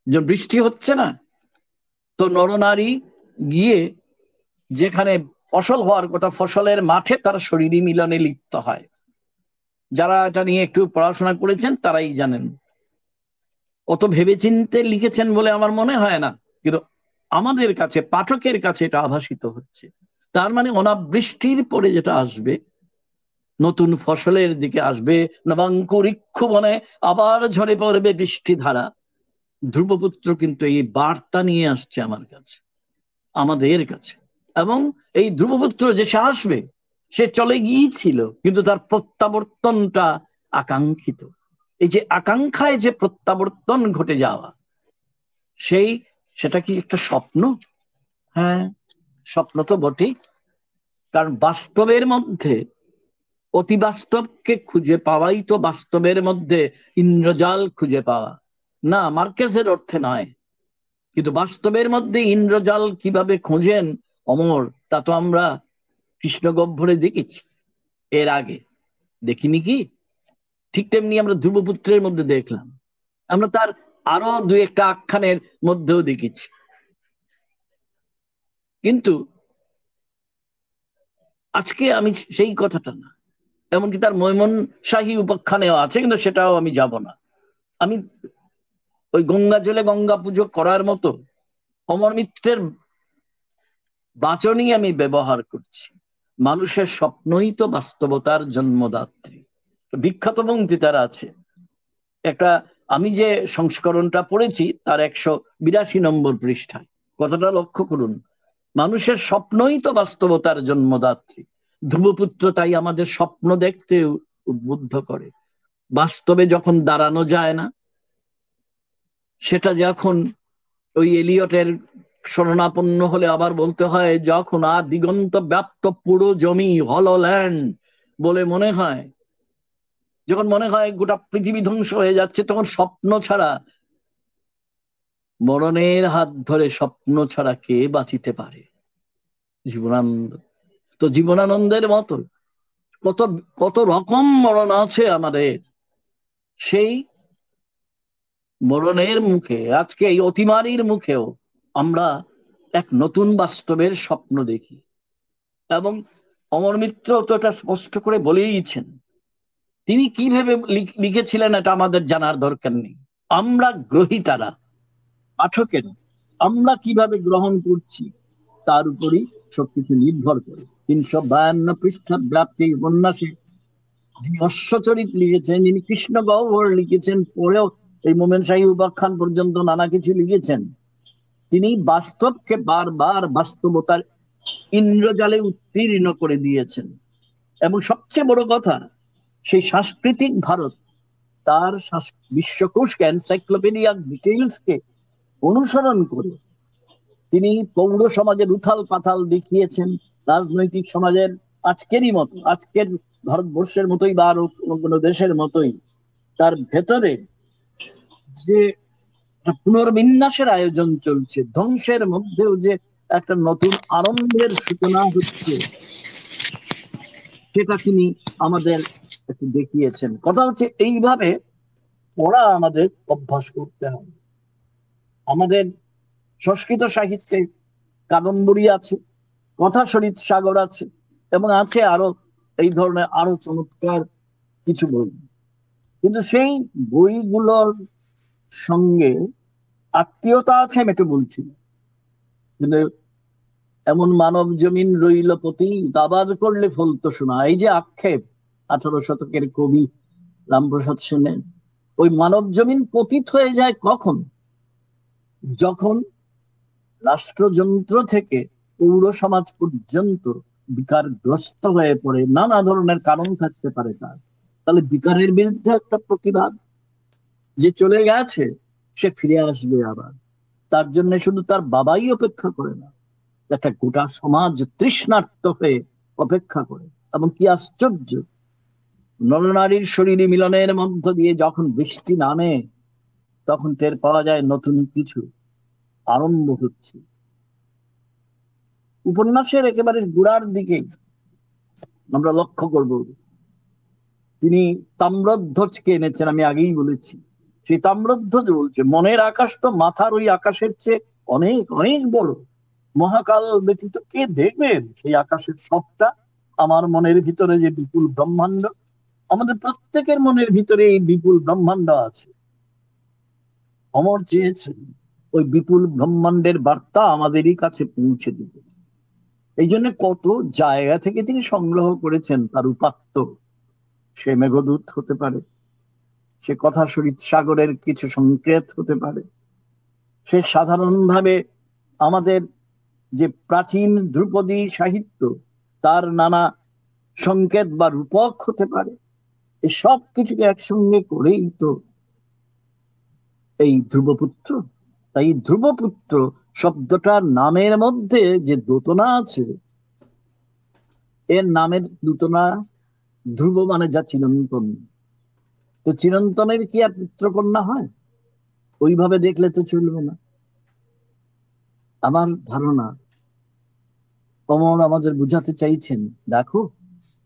[SPEAKER 2] যে বৃষ্টি হচ্ছে না, তো নরনারী গিয়ে যেখানে ফসল হওয়ার কথা, ফসলের মাঠে তারা শরীরী মিলনে লিপ্ত হয়। যারা এটা নিয়ে একটু পড়াশোনা করেছেন, তারাই জানেন। অত ভেবেচিন্তে লিখেছেন বলে আমার মনে হয় না, কিন্তু আমাদের কাছে, পাঠকের কাছে এটা আভাসিত হচ্ছে। তার মানে অনাবৃষ্টির পরে যেটা আসবে, নতুন ফসলের দিকে আসবে নবাঙ্কুরিক্ষ বনে আবার ঝরে পড়বে বৃষ্টি ধারা ধ্রুবপুত্র কিন্তু এই বার্তা নিয়ে আসছে আমার কাছে, আমাদের কাছে। এবং এই ধ্রুবপুত্র যে সে আসবে, সে চলে গিয়েছিল, কিন্তু তার প্রত্যাবর্তনটা আকাঙ্ক্ষিত। এই যে আকাঙ্ক্ষায় যে প্রত্যাবর্তন ঘটে যাওয়া, সেই সেটা কি একটা স্বপ্ন? হ্যাঁ স্বপ্ন তো বটেই। কারণ বাস্তবের মধ্যে, অতি বাস্তবকে খুঁজে পাওয়াই তো বাস্তবের মধ্যে ইন্দ্রজাল খুঁজে পাওয়া। না, মার্কেসের অর্থে নয়। কিন্তু বাস্তবের মধ্যে ইন্দ্রজাল কীভাবে খোঁজেন অমর, তা তো আমরা কৃষ্ণ গহ্বরে দেখেছি। এর আগে। দেখিনি কি? ঠিক তেমনি আমরা ধ্রুবপুত্রের মধ্যে দেখলাম। আমরা তার আরও দু একটা আখ্যানের মধ্যেও দেখেছি। কিন্তু আজকে আমি সেই কথাটা না। এমনকি তার মৈমন শাহী উপাখ্যানেও আছে, কিন্তু সেটাও আমি যাব না। আমি ওই গঙ্গা জলে গঙ্গা পুজো করার মতো অমর মিত্রের বাচনই আমি ব্যবহার করছি। মানুষের স্বপ্নই তো বাস্তবতার জন্মদাত্রী। বিখ্যাত পঙ্ক্তি আছে। একটা, আমি যে সংস্করণটা পড়েছি তার একশো বিরাশি নম্বর পৃষ্ঠায়। কথাটা লক্ষ্য করুন। মানুষের স্বপ্নই তো বাস্তবতার জন্মদাত্রী। ধ্রুবপুত্র তাই আমাদের স্বপ্ন দেখতে উদ্বুদ্ধ করে। বাস্তবে যখন দাঁড়ানো যায় না, সেটা যখন ওই এলিয়টের শরণাপন্ন হলে আবার বলতে হয়, যখন আর দিগন্ত ব্যাপ্ত পুরো জমি হলল্যান্ড বলে মনে হয়। যখন মনে হয় গোটা পৃথিবী ধ্বংস হয়ে যাচ্ছে, তখন স্বপ্ন ছাড়া, মরণের হাত ধরে স্বপ্ন ছাড়া কে বাঁচিতে পারে? জীবনানন্দ। তো জীবনানন্দের মতো, কত কত রকম মরণ আছে আমাদের। সেই মরণের মুখে, আজকে এই অতিমারির মুখেও আমরা এক নতুন বাস্তবের স্বপ্ন দেখি। এবং অমর মিত্র তো এটা স্পষ্ট করে বলেইছেন। তিনি কীভাবে লিখেছিলেন এটা আমাদের জানার দরকার নেই। আমরা গ্রহিতারা, পাঠকের, আমরা কীভাবে গ্রহণ করছি তার উপরই সবকিছু নির্ভর করে। তিনশো বায়ান্ন পৃষ্ঠা ব্যাপ্তি উপন্যাসে যিনি অশ্বচরিত লিখেছেন, যিনি কৃষ্ণ গহ্বর লিখেছেন, পরেও এই মোমেন সাহি উপাখ্যান পর্যন্ত নানা কিছু লিখেছেন। তিনি বাস্তবকে বারবার বাস্তবতার ইন্দ্রজালে উত্তীর্ণ করে দিয়েছেন। এবং সবচেয়ে বড় কথা, সেই সাংস্কৃতিক ভারত, তার বিশ্বকোষকে এনসাইক্লোপিডিয়া, ডিটেইলসকে অনুসরণ করে তিনি পৌর সমাজের উথাল পাথাল দেখিয়েছেন। রাজনৈতিক সমাজের আজকেরই মতো, আজকের ভারতবর্ষের মতোই বা আরও কোনো দেশের মতোই, তার ভেতরে যে পুনর্বিন্যাসের আয়োজন চলছে। ধ্বংসের মধ্যেও যে একটা নতুন আরম্ভের সূচনা হচ্ছে, সেটা তিনি আমাদের একটু দেখিয়েছেন। কথা হচ্ছে এইভাবে পড়া আমাদের অভ্যাস করতে হবে আমাদের সংস্কৃত সাহিত্যে কাদম্বরী আছে, কথা শরীর সাগর আছে, এবং আছে আরও এই ধরনের আরও চমৎকার কিছু বই। কিন্তু সেই বইগুলোর সঙ্গে আত্মীয়তা আছে, আমি একটু বলছি। কিন্তু এমন মানব জমিন রইল প্রতি দাবাদ করলে ফলতো শোনা। এই যে আক্ষেপ, আঠারো শতকের কবি রামপ্রসাদ সেনের, ওই মানব জমিন পতিত হয়ে যায় কখন? যখন রাষ্ট্রযন্ত্র থেকে পৌর সমাজ পর্যন্ত বিকারগ্রস্ত হয়ে পড়ে, নানা ধরনের কারণ থাকতে পারে তার। তাহলে বিকারের বিরুদ্ধে একটা প্রতিবাদ যে চলে গেছে সে ফিরে আসবে আবার। তার জন্য শুধু তার বাবাই অপেক্ষা করে না, একটা গোটা সমাজ তৃষ্ণার্ত হয়ে অপেক্ষা করে। এবং কি আশ্চর্য, নরনারীর শরীরে মিলনের মধ্য দিয়ে যখন বৃষ্টি নামে, তখন টের পাওয়া যায় নতুন কিছু আরম্ভ হচ্ছে। উপন্যাসের একেবারে গুড়ার দিকে আমরা লক্ষ্য করব, তিনি তাম্রধ্বজকে এনেছেন, আমি আগেই বলেছি। সেই তাম্রধ্বজ বলছে মনের আকাশ তো মাথার ওই আকাশের চেয়ে অনেক অনেক বড়। মহাকাল ব্যতীত কে দেখবেন সেই আকাশের সবটা? আমার মনের ভিতরে যে বিপুল ব্রহ্মাণ্ড, আমাদের প্রত্যেকের মনের ভিতরে এই বিপুল ব্রহ্মাণ্ড আছে। অমর চেয়েছেন, ওই বিপুল ব্রহ্মাণ্ডের বার্তা আমাদেরই কাছে পৌঁছে দিতে। এই জন্য কত জায়গা থেকে তিনি সংগ্রহ করেছেন তার উপাত্ত। সে মেঘদূত হতে পারে সে কথা শরীর সাগরের কিছু সংকেত হতে পারে। সে সাধারণভাবে আমাদের যে প্রাচীন ধ্রুপদী সাহিত্য, তার নানা সংকেত বা রূপক হতে পারে। সব কিছুকে একসঙ্গে করেই তো এই ধ্রুবপুত্র। তাই ধ্রুবপুত্র শব্দটার নামের মধ্যে যে দোতনা আছে, এর নামের দোতনা ধ্রুব মানে যা চিরন্তন। তো চিরন্তনের কি আর পুত্রকন্যা হয়? ওইভাবে দেখলে তো চলবে না। আমার ধারণা, অমর আমাদের বুঝাতে চাইছেন, দেখো,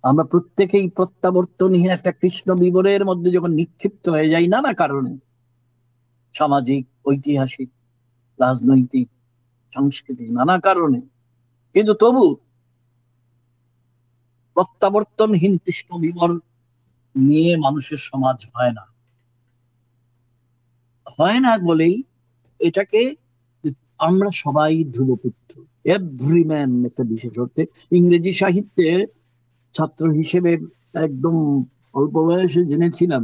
[SPEAKER 2] আমরা প্রত্যেকেই প্রত্যাবর্তনহীন একটা কৃষ্ণ বিবরের মধ্যে যখন নিক্ষিপ্ত হয়ে যাই নানা কারণে, সামাজিক, ঐতিহাসিক, রাজনৈতিক, সাংস্কৃতিক, নানা কারণে, কিন্তু তবু প্রত্যাবর্তনহীন কৃষ্ণ বিবর নিয়ে মানুষের সমাজ হয় না। হয় না বলেই এটাকে আমরা সবাই ধ্রুবপুত্র। এভরি ম্যান একটা বিশেষ অর্থে ইংরেজি সাহিত্যে ছাত্র হিসেবে একদম অল্প বয়সে জেনেছিলাম।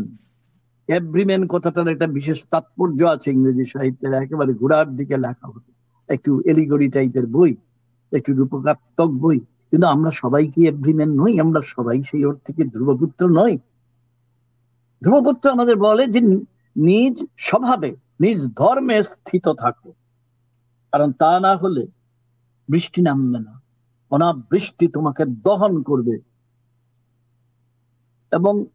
[SPEAKER 2] এভরিম্যান কথাটার একটা বিশেষ তাৎপর্য আছে ইংরেজি সাহিত্যের একেবারে ঘোড়ার দিকে লেখা হতো একটু এলিগরি টাইপের বই, একটু রূপকাত্মক বই। কিন্তু আমরা সবাই কি এভরিম্যান নই? আমরা সবাই সেই অর্থে কি ধ্রুবপুত্র নই? ধ্রুবপুত্র আমাদের বলে যে নিজ স্বভাবে, নিজ ধর্মে স্থিত থাকো। কারণ তা না হলে বৃষ্টি নামবে না। অনাবৃষ্টি তোমাকে দহন করবে। এবং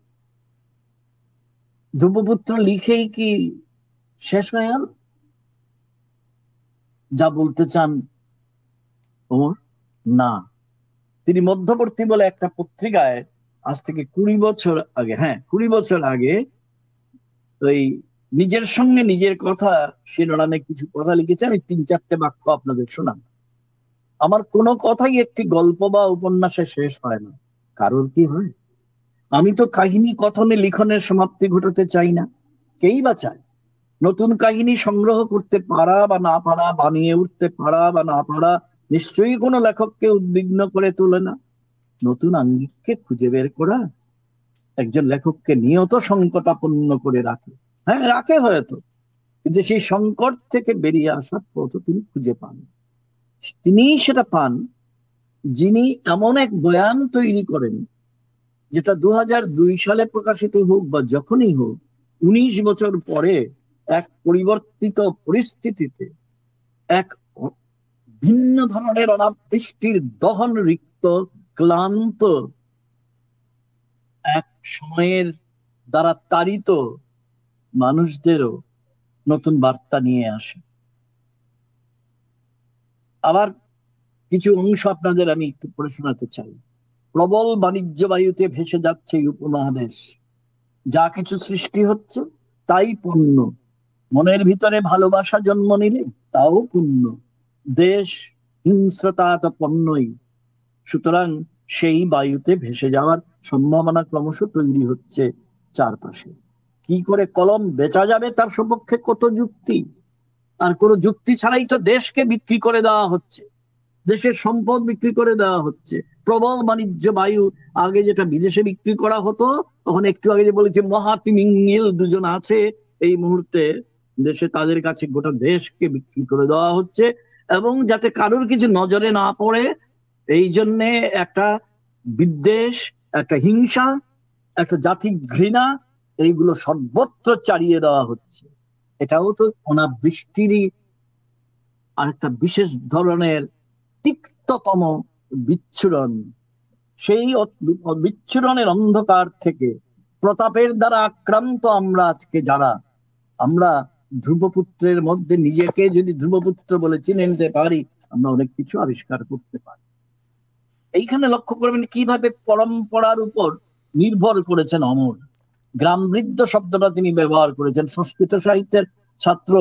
[SPEAKER 2] ধ্রুবপুত্র লিখেই কি শেষ হয়ে যা বলতে চান ওমর, না। তিনি মধ্যবর্তী বলে একটা পত্রিকায় আজ থেকে কুড়ি বছর আগে হ্যাঁ কুড়ি বছর আগে ওই নিজের সঙ্গে নিজের কথা শিরোনামে কিছু কথা লিখেছে, আমি তিন চারটে বাক্য আপনাদের শোনাম আমার কোনো কথাই একটি গল্প বা উপন্যাসে শেষ হয় না। কারোর কি হয়? আমি তো কাহিনী কথনে লিখনের সমাপ্তি ঘটাতে চাই না। কেই বা চায়? নতুন কাহিনী সংগ্রহ করতে পারা বা না পারা, বানিয়ে উঠতে পারা বা না পারা, নিশ্চয়ই কোনো লেখককে উদ্বিগ্ন করে তোলে না। নতুন আঙ্গিককে খুঁজে বের করা একজন লেখককে নিয়ত সংকটাপন্ন করে রাখে। হ্যাঁ রাখে হয়তো, কিন্তু সেই সংকট থেকে বেরিয়ে আসার পথ তিনি খুঁজে পান। তিনি সেটা পান যিনি এমন এক বয়ান তৈরি করেন যেটা দু সালে প্রকাশিত হোক বা যখনই হোক, উনিশ বছর পরে এক পরিবর্তিত পরিস্থিতিতে এক ভিন্ন ধরনের অনাবৃষ্টির দহন রিক্ত ক্লান্ত এক সময়ের দ্বারা তাড়িত মানুষদেরও নতুন বার্তা নিয়ে আসে। আবার কিছু অংশ আপনাদের আমি একটু পড়ে শোনাতে চাই। প্রবল বাণিজ্য বায়ুতে ভেসে যাচ্ছে এই উপমহাদেশ। যা কিছু সৃষ্টি হচ্ছে, তাই পণ্য মনের ভিতরে ভালোবাসা জন্ম নিলে, তাও পূর্ণ। দেশ হিংস্রতা তো পণ্যই। সুতরাং সেই বায়ুতে ভেসে যাওয়ার সম্ভাবনা ক্রমশ তৈরি হচ্ছে চারপাশে। কি করে কলম বেচা যাবে তার সপক্ষে কত যুক্তি? আর কোন যুক্তি ছাড়াই তো দেশকে বিক্রি করে দেওয়া হচ্ছে। দেশের সম্পদ বিক্রি করে দেওয়া হচ্ছে। প্রবল বাণিজ্য বায়ু আগে যেটা বিদেশে বিক্রি করা হতো, তখন একটু আগে যে বলেছে মহাতিমিঙ্গিল দুজন আছে, এই মুহূর্তে দেশে তাদের কাছে গোটা দেশকে বিক্রি করে দেওয়া হচ্ছে। এবং যাতে কারোর কিছু নজরে না পড়ে এই জন্যে একটা বিদ্বেষ, একটা হিংসা, একটা জাতি ঘৃণা, এইগুলো সর্বত্র চালিয়ে দেওয়া হচ্ছে। এটাও তো অনাবৃষ্টিরই আরেকটা বিশেষ ধরনের তিক্ততম বিচ্ছুরণ। সেই বিচ্ছুরণের অন্ধকার থেকে প্রতাপের দ্বারা আক্রান্ত আমরা আজকে যারা, আমরা ধ্রুবপুত্রের মধ্যে নিজেকে যদি ধ্রুবপুত্র বলে চিনে নিতে পারি, আমরা অনেক কিছু আবিষ্কার করতে পারি। এইখানে লক্ষ্য করবেন কীভাবে পরম্পরার উপর নির্ভর করেছেন অমর। গ্রাম বৃদ্ধ শব্দটা তিনি ব্যবহার করেছেন। সংস্কৃত সাহিত্যের ছাত্র,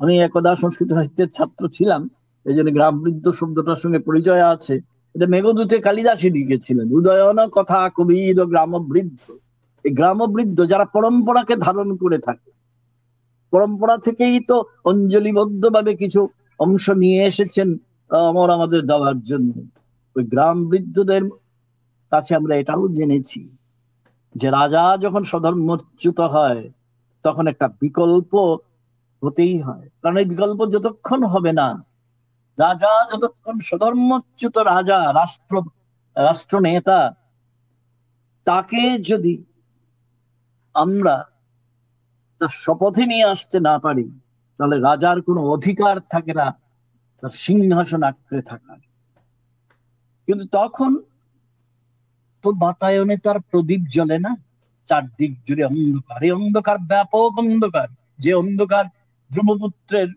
[SPEAKER 2] আমি একদা সংস্কৃত সাহিত্যের ছাত্র ছিলাম এই জন্য গ্রাম বৃদ্ধ শব্দটার সঙ্গে পরিচয় আছে। এটা মেঘদূতে কালিদাসী লিখেছিলেন, উদয়ন কথা কবির গ্রাম বৃদ্ধ এই গ্রাম বৃদ্ধ যারা পরম্পরাকে ধারণ করে থাকে, পরম্পরা থেকেই তো অঞ্জলিবদ্ধ ভাবে কিছু অংশ নিয়ে এসেছেন আমার আমাদের দেওয়ার জন্য। ওই গ্রাম বৃদ্ধদের কাছে আমরা এটাও জেনেছি যে রাজা যখন সধর্মচ্যুত হয়, তখন একটা বিকল্প হতেই হয়। কারণ এই বিকল্প যতক্ষণ হবে না, রাজা যতক্ষণ সধর্মচ্যুত রাজা, রাষ্ট্র রাষ্ট্র নেতা তাকে যদি আমরা তার শপথে নিয়ে আসতে না পারি, তাহলে রাজার কোনো অধিকার থাকে না, তার সিংহাসন আঁকড়ে থাকার। কিন্তু তখন তো বাতায়নে তার প্রদীপ জ্বলে না। চারদিক জুড়ে অন্ধকার এই অন্ধকার ব্যাপক অন্ধকার, যে অন্ধকার ধ্রুবপুত্রের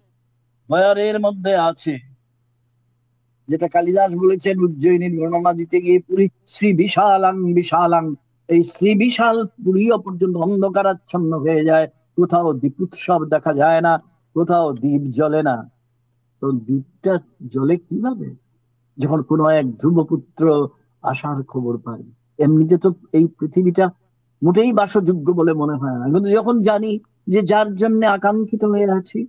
[SPEAKER 2] বয়ারের মধ্যে আছে। যেটা কালিদাস বলেছেন, উজ্জয়িনীর বর্ণনা দিতে গিয়ে পুরী শ্রী বিশালাং বিশালাং এই শ্রী বিশাল পুরীও পর্যন্ত অন্ধকারাচ্ছন্ন হয়ে যায়। কোথাও দ্বীপ উৎসব দেখা যায় না, কোথাও দ্বীপ জ্বলে না। তো দ্বীপটা জ্বলে কীভাবে? যখন কোনো এক ধ্রুবপুত্র আসার খবর পাই এমনিতে তো এই পৃথিবীটা মোটেই বাসযোগ্য বলে মনে হয় না। কিন্তু যখন জানি যে যার জন্য আকাঙ্ক্ষিত হয়ে আছি,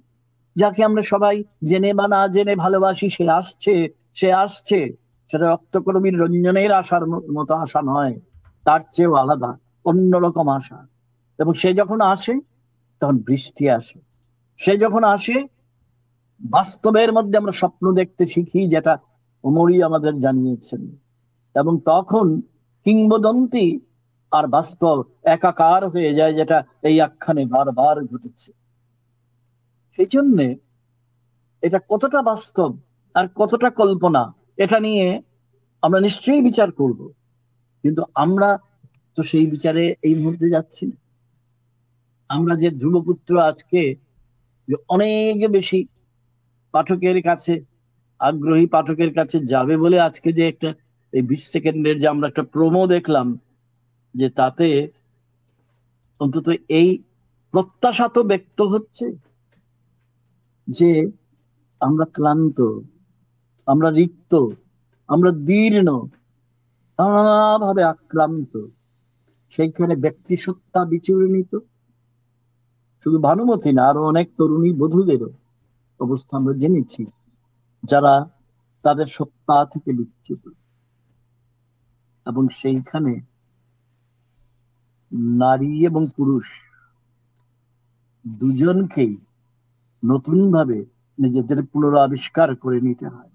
[SPEAKER 2] যাকে আমরা সবাই জেনে বা না জেনে ভালোবাসি, সে আসছে সে আসছে। সেটা রক্তকর্মীর রঞ্জনের আশার মতো আশা নয়, তার চেয়েও আলাদা অন্যরকম আশা। এবং সে যখন আসে, তখন বৃষ্টি আসে। সে যখন আসে, বাস্তবের মধ্যে আমরা স্বপ্ন দেখতে শিখি যেটা অমরই আমাদের জানিয়েছেন। এবং তখন কিংবদন্তি আর বাস্তব একাকার হয়ে যায় যেটা এই আখ্যানে বারবার ঘটেছে। সেই জন্যে এটা কতটা বাস্তব আর কতটা কল্পনা, এটা নিয়ে আমরা নিশ্চয়ই বিচার করব। কিন্তু আমরা তো সেই বিচারে এই মুহূর্তে যাচ্ছি না। আমরা যে ধ্রুবপুত্র আজকে যে অনেক বেশি পাঠকের কাছে আগ্রহী পাঠকের কাছে যাবে বলে আজকে যে একটা এই বিশ সেকেন্ডের যে আমরা একটা প্রোমো দেখলাম, যে তাতে অন্তত এই প্রত্যাশা তো ব্যক্ত হচ্ছে যে আমরা ক্লান্ত, আমরা রিক্ত, আমরা দীর্ণ ভাবে আক্রান্ত। সেইখানে ব্যক্তি সত্তা বিচূর্ণিত। শুধু ভানুমতি না, আরও অনেক তরুণী, বধূদেরও অবস্থা আমরা জেনেছি। যারা তাদের সত্তা থেকে বিচ্যুত। এবং সেইখানে নারী এবং পুরুষ দুজনকেই নতুন ভাবে নিজেদের পুনরাবিষ্কার করে নিতে হয়।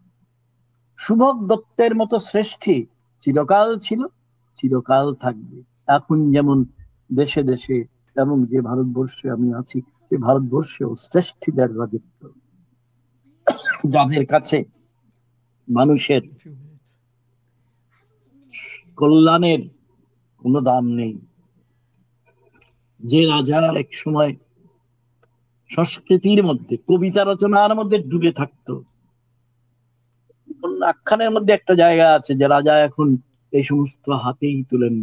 [SPEAKER 2] শুভক দত্তের মতো শ্রেষ্ঠী চিরকাল ছিল, চিরকাল থাকবে। এখন যেমন দেশে দেশে এবং যে ভারতবর্ষে আমি আছি, সে ভারতবর্ষেও শ্রেষ্ঠীদের রাজত্ব। যাদের কাছে মানুষের কল্যাণের কোনো দাম নেই, যে রাজা এক সময় সংস্কৃতির মধ্যে, কবিতা রচনার মধ্যে ডুবে থাকতো। আখ্যানের মধ্যে একটা জায়গা আছে যে রাজা এখন এই সমস্ত হাতেই তুলেন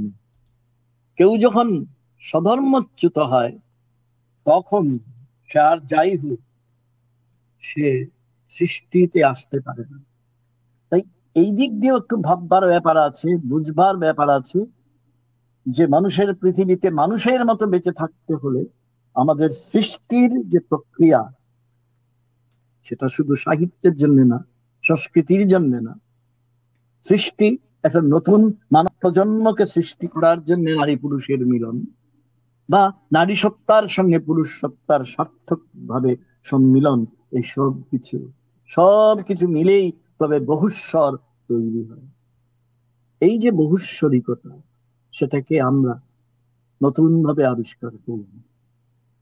[SPEAKER 2] কেউ যখন সধর্মচ্যুত হয়, তখন সে আর যাই হোক, সে সৃষ্টিতে আসতে পারে না। তাই এই দিক দিয়ে একটু ভাববার ব্যাপার আছে, বুঝবার ব্যাপার আছে যে মানুষের পৃথিবীতে মানুষের মতো বেঁচে থাকতে হলে আমাদের সৃষ্টির যে প্রক্রিয়া, সেটা শুধু সাহিত্যের জন্য না, সংস্কৃতির জন্য না, সৃষ্টি একটা নতুন মানব প্রজন্মকে সৃষ্টি করার জন্য নারী পুরুষের মিলন বা নারী সত্তার সঙ্গে পুরুষ সত্তার সার্থক ভাবে সম্মিলন এই সব কিছু। সব কিছু মিলেই তবে বহুস্বর তৈরি হয়। এই যে বহুস্বরিকতা, সেটাকে আমরা নতুন ভাবে আবিষ্কার করব।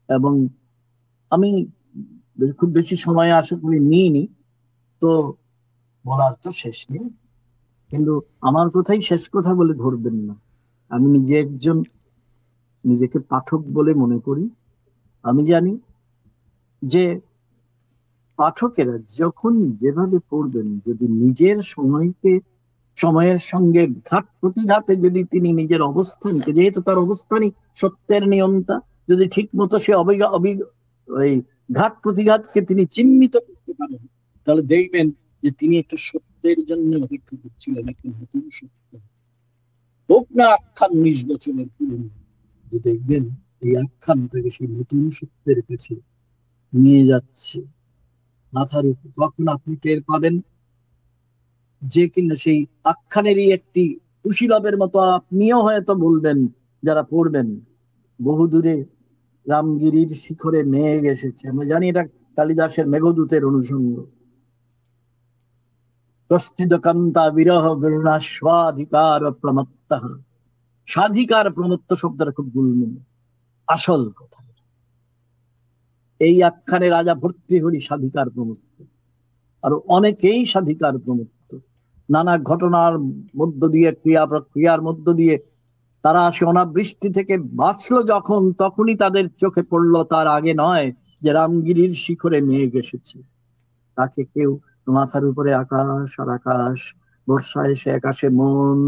[SPEAKER 2] এবং আমি খুব বেশি সময় আশা করি নিইনি, তো বলার তো শেষ নেই। কিন্তু আমার কথাই শেষ কথা বলে ধরবেন না। আমি নিজে একজন, নিজেকে পাঠক বলে মনে করি। আমি জানি যে পাঠকেরা যখন যেভাবে পড়বেন, যদি নিজের সময়কে, সময়ের সঙ্গে ঘাট প্রতিঘাতে যদি তিনি নিজের অবস্থানকে যেহেতু তার অবস্থানই সত্যের নিয়ন্তা, যদি ঠিক মতো সে ওই ঘাট প্রতিঘাতকে তিনি চিহ্নিত করতে পারেন, তাহলে দেখবেন যে তিনি একটা সত্যের জন্য অপেক্ষা করছিলেন, একটা নতুন সত্য। হোক না আখ্যান উনিশ বছরের পুরনো, যে দেখবেন এই আখ্যান তাকে সেই নতুন সত্যের কাছে নিয়ে যাচ্ছে। মাথার উপর তখন আপনি টের পাবেন? যে কিনা সেই আখ্যানেরই একটি কুশীলবের মতো আপনিও হয়তো বলবেন, যারা পড়বেন বহু দূরে রামগিরির শিখরে মেঘ এসেছে। আমরা জানি এটা কালিদাসের মেঘদূতের অনুষঙ্গ কষ্টিদকান্তা বিরহ গরুণা স্বাধিকার প্রমত্ত। স্বাধিকার প্রমত্ত শব্দটা খুব গুলম আসল কথা। এই আখ্যানে রাজা ভর্তি হরি স্বাধিকার প্রমত্ত আর অনেকেই স্বাধিকার প্রমত্ত নানা ঘটনার মধ্য দিয়ে, ক্রিয়া প্রক্রিয়ার মধ্য দিয়ে তারা সে অনাবৃষ্টি থেকে বাঁচলো যখন, তখনই তাদের চোখে পড়ল তার আগে নয় যে রামগিরির শিখরে মেঘ এসেছে। তাকে কেউ মাথার উপরে আকাশ আর আকাশ বর্ষায় সে আকাশে মন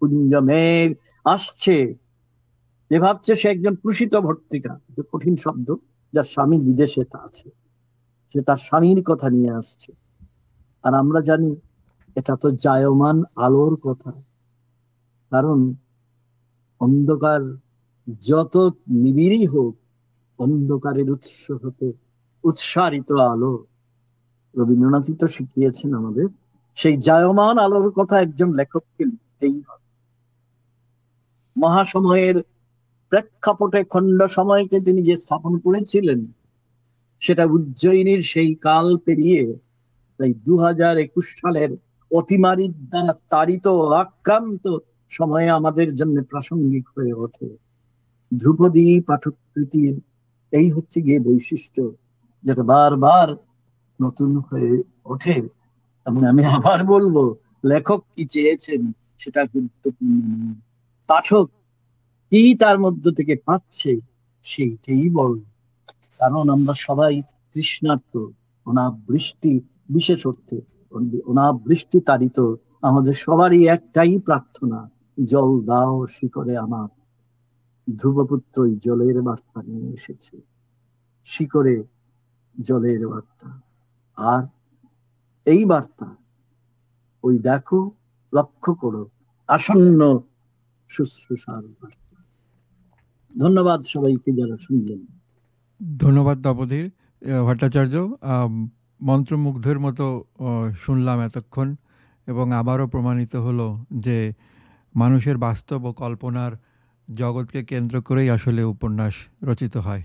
[SPEAKER 2] কুঞ্জ মেঘ, আসছে। যে ভাবছে সে একজন প্রসিত ভর্তিকা কঠিন শব্দ। যার স্বামী বিদেশে তা আছে। সে তার স্বামীর কথা নিয়ে আসছে। আর আমরা জানি এটা তো জায়মান আলোর কথা। কারণ অন্ধকার যত নিবিড়ই হোক, অন্ধকারের উৎস হতে উৎসারিত আলো। রবীন্দ্রনাথই তো শিখিয়েছেন আমাদের, সেই জায়মান আলোর কথা একজন লেখককে লিখতেই হবে। মহাসময়ের প্রেক্ষাপটে খণ্ড সময়কে তিনি যে স্থাপন করেছিলেন, সেটা উজ্জয়িনীর সেই কাল পেরিয়ে তাই দু হাজার একুশ সালের অতিমারির দ্বারা তাড়িত, আক্রান্ত সময়ে আমাদের জন্য প্রাসঙ্গিক হয়ে ওঠে। ধ্রুপদী পাঠকৃতির এই হচ্ছে গিয়ে বৈশিষ্ট্য, যেটা বারবার নতুন হয়ে ওঠে। এবং আমি আবার বলব, লেখক কি চেয়েছেন সেটা গুরুত্বপূর্ণ পাঠক কি তার মধ্য থেকে পাচ্ছে সেইটাই বড় কারণ আমরা সবাই তৃষ্ণার্ত, অনাবৃষ্টি বিশেষ অর্থে অনাবৃষ্টি তাড়িত আমাদের সবারই একটাই প্রার্থনা, জল দাও শিকরে আমার। ধ্রুবপুত্র জলের বার্তা নিয়ে এসেছে। শিকরে জলের বার্তা। আর এই বার্তা, ওই দেখো, লক্ষ্য করো, আসন্ন শুশ্রূষার বার্তা। ধন্যবাদ সবাইকে যারা শুনলেন।
[SPEAKER 1] ধন্যবাদ তপধীর ভট্টাচার্য। মন্ত্রমুগ্ধের মতো শুনলাম এতক্ষণ এবং আবারও প্রমাণিত হলো যে মানুষের বাস্তব ও কল্পনার জগৎকে কেন্দ্র করেই আসলে উপন্যাস রচিত হয়।